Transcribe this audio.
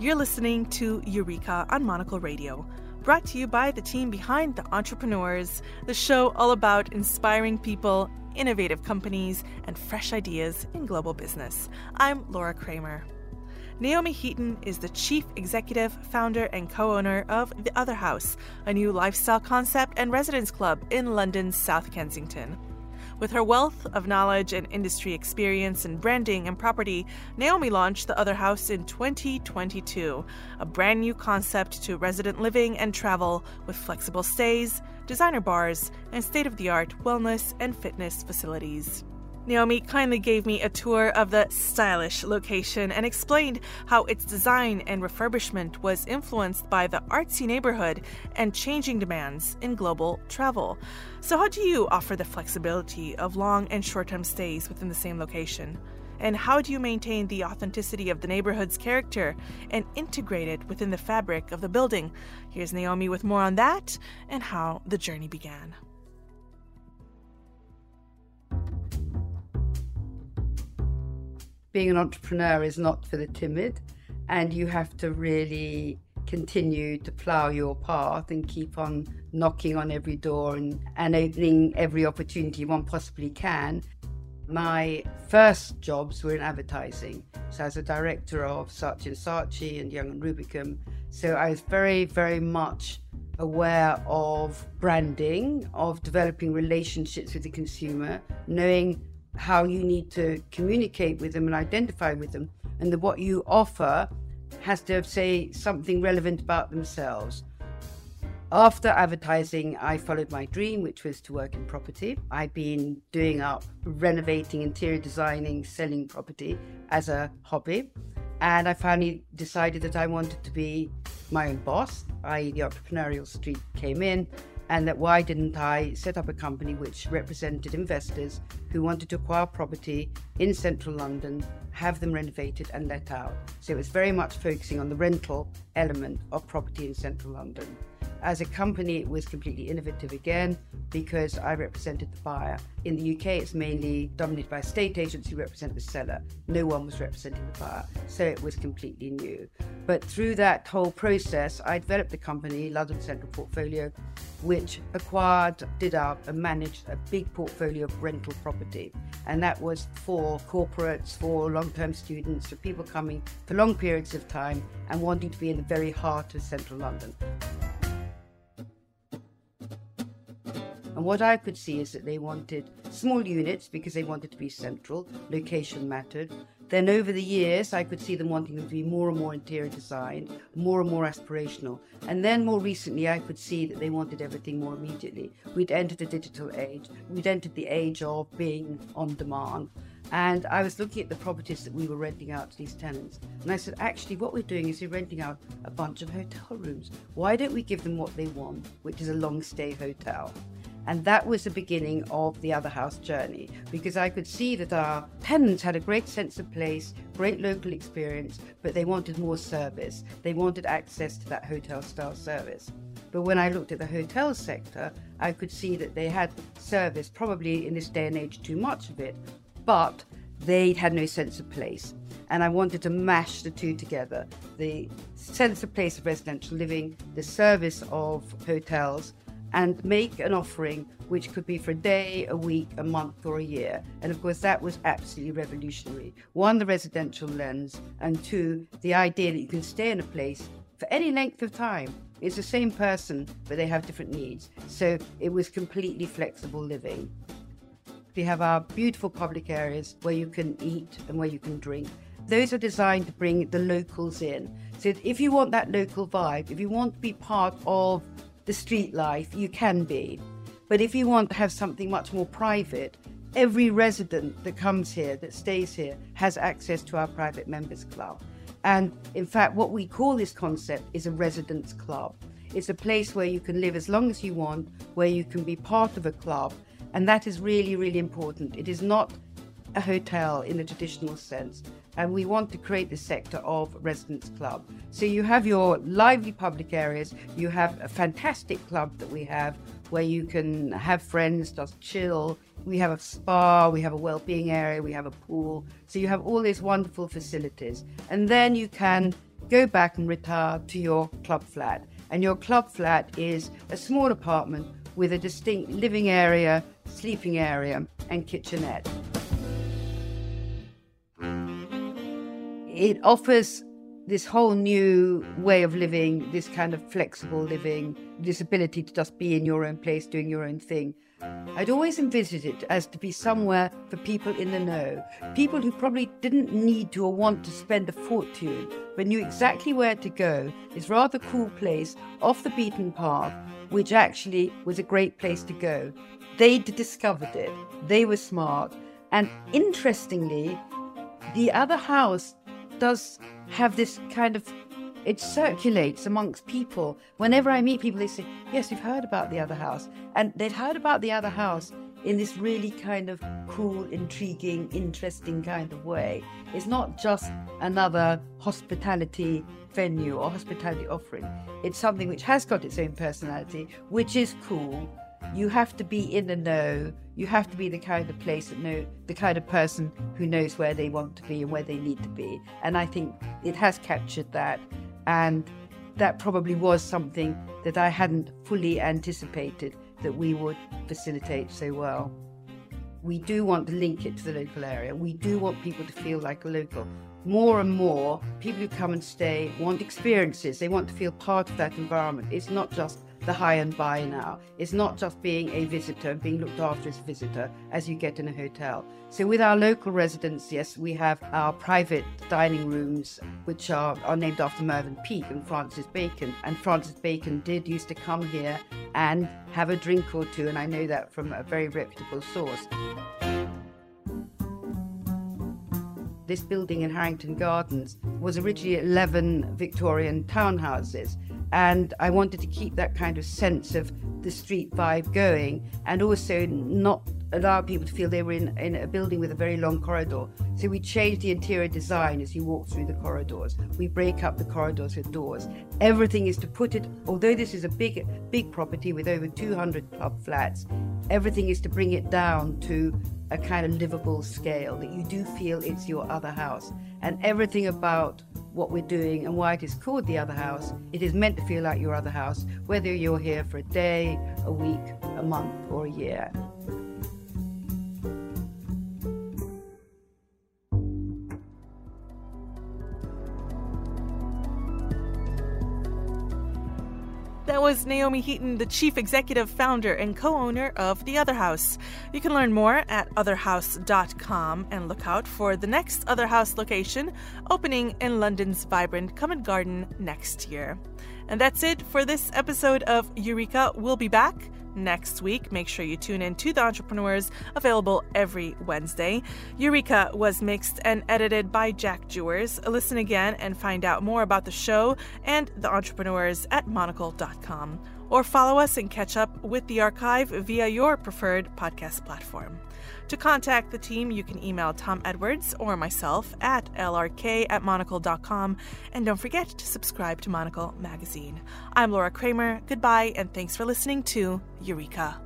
You're listening to Eureka on Monocle Radio, brought to you by the team behind The Entrepreneurs, the show all about inspiring people, innovative companies, and fresh ideas in global business. I'm Laura Kramer. Naomi Heaton is the chief executive, founder, and co owner of The Other House, a new lifestyle concept and residence club in London's South Kensington. With her wealth of knowledge and industry experience in branding and property, Naomi launched The Other House in 2022, a brand new concept to resident living and travel with flexible stays, designer bars, and state of the art wellness and fitness facilities. Naomi kindly gave me a tour of the stylish location and explained how its design and refurbishment was influenced by the artsy neighborhood and changing demands in global travel. So, how do you offer the flexibility of long and short term stays within the same location? And how do you maintain the authenticity of the neighborhood's character and integrate it within the fabric of the building? Here's Naomi with more on that and how the journey began. Being an entrepreneur is not for the timid, and you have to really continue to plow your path and keep on knocking on every door and, and opening every opportunity one possibly can. My first jobs were in advertising. So I was a director of Saatchi and Saatchi and Young and Rubicam. So I was very, very much aware of branding, of developing relationships with the consumer, knowing how you need to communicate with them and identify with them, and that what you offer has to say something relevant about themselves. After advertising, I followed my dream, which was to work in property. I'd been doing up renovating, interior designing, selling property as a hobby. And I finally decided that I wanted to be my own boss, i.e., the entrepreneurial streak came in and that why didn't I set up a company which represented investors who wanted to acquire property in central London, have them renovated and let out. So it was very much focusing on the rental element of property in central London. As a company, it was completely innovative again because I represented the buyer. In the UK, it's mainly dominated by estate agents who represent the seller. No one was representing the buyer, so it was completely new. But through that whole process, I developed the company, London Central Portfolio, which acquired, did out, and managed a big portfolio of rental property. And that was for corporates, for long term students, for people coming for long periods of time and wanting to be in the very heart of central London. And what I could see is that they wanted small units because they wanted to be central, location mattered. Then over the years, I could see them wanting them to be more and more interior designed, more and more aspirational. And then more recently, I could see that they wanted everything more immediately. We'd entered a digital age. We'd entered the age of being on demand. And I was looking at the properties that we were renting out to these tenants. And I said, actually, what we're doing is we're renting out a bunch of hotel rooms. Why don't we give them what they want, which is a long stay hotel? And that was the beginning of the Other House journey because I could see that our tenants had a great sense of place, great local experience, but they wanted more service. They wanted access to that hotel style service. But when I looked at the hotel sector, I could see that they had service, probably in this day and age, too much of it, but they had no sense of place. And I wanted to mash the two together the sense of place of residential living, the service of hotels, and make an offering which could be for a day, a week, a month, or a year. And of course, that was absolutely revolutionary. One, the residential lens, and two, the idea that you can stay in a place for any length of time. It's the same person, but they have different needs. So it was completely flexible living. We have our beautiful public areas where you can eat and where you can drink. Those are designed to bring the locals in. So if you want that local vibe, if you want to be part of the street life, you can be. But if you want to have something much more private, every resident that comes here, that stays here, has access to our private members club. And in fact, what we call this concept is a residence club. It's a place where you can live as long as you want, where you can be part of a club. And that is really, really important. It is not a hotel in the traditional sense and we want to create the sector of residence club. So you have your lively public areas, you have a fantastic club that we have where you can have friends, just chill. We have a spa, we have a well-being area, we have a pool. So you have all these wonderful facilities. And then you can go back and retire to your club flat. And your club flat is a small apartment with a distinct living area, sleeping area, and kitchenette. It offers this whole new way of living, this kind of flexible living, this ability to just be in your own place, doing your own thing. I'd always envisaged it as to be somewhere for people in the know, people who probably didn't need to or want to spend a fortune, but knew exactly where to go. This rather cool place off the beaten path, which actually was a great place to go. They'd discovered it, they were smart, and interestingly, the other house does have this kind of it circulates amongst people. Whenever I meet people, they say, Yes, you've heard about the other house. And they'd heard about the other house in this really kind of cool, intriguing, interesting kind of way. It's not just another hospitality venue or hospitality offering, it's something which has got its own personality, which is cool. You have to be in the know. You have to be the kind of place that know the kind of person who knows where they want to be and where they need to be. And I think it has captured that. And that probably was something that I hadn't fully anticipated that we would facilitate so well. We do want to link it to the local area. We do want people to feel like a local. More and more, people who come and stay want experiences. They want to feel part of that environment. It's not just the high and buy now. It's not just being a visitor and being looked after as a visitor as you get in a hotel. So with our local residents, yes, we have our private dining rooms, which are, are named after Mervyn Peake and Francis Bacon. And Francis Bacon did used to come here and have a drink or two, and I know that from a very reputable source. This building in Harrington Gardens was originally 11 Victorian townhouses and I wanted to keep that kind of sense of the street vibe going and also not allow people to feel they were in, in a building with a very long corridor. So we changed the interior design as you walk through the corridors. We break up the corridors with doors. Everything is to put it, although this is a big, big property with over 200 club flats, everything is to bring it down to a kind of livable scale that you do feel it's your other house. And everything about what we're doing and why it is called the other house. It is meant to feel like your other house, whether you're here for a day, a week, a month, or a year. Was Naomi Heaton, the chief executive, founder, and co owner of The Other House. You can learn more at otherhouse.com and look out for the next Other House location opening in London's vibrant Covent Garden next year. And that's it for this episode of Eureka. We'll be back next week. Make sure you tune in to The Entrepreneurs, available every Wednesday. Eureka was mixed and edited by Jack Jewers. Listen again and find out more about the show and The Entrepreneurs at monocle.com. Or follow us and catch up with the archive via your preferred podcast platform. To contact the team, you can email Tom Edwards or myself at lrk at monocle.com. And don't forget to subscribe to Monocle Magazine. I'm Laura Kramer. Goodbye, and thanks for listening to Eureka.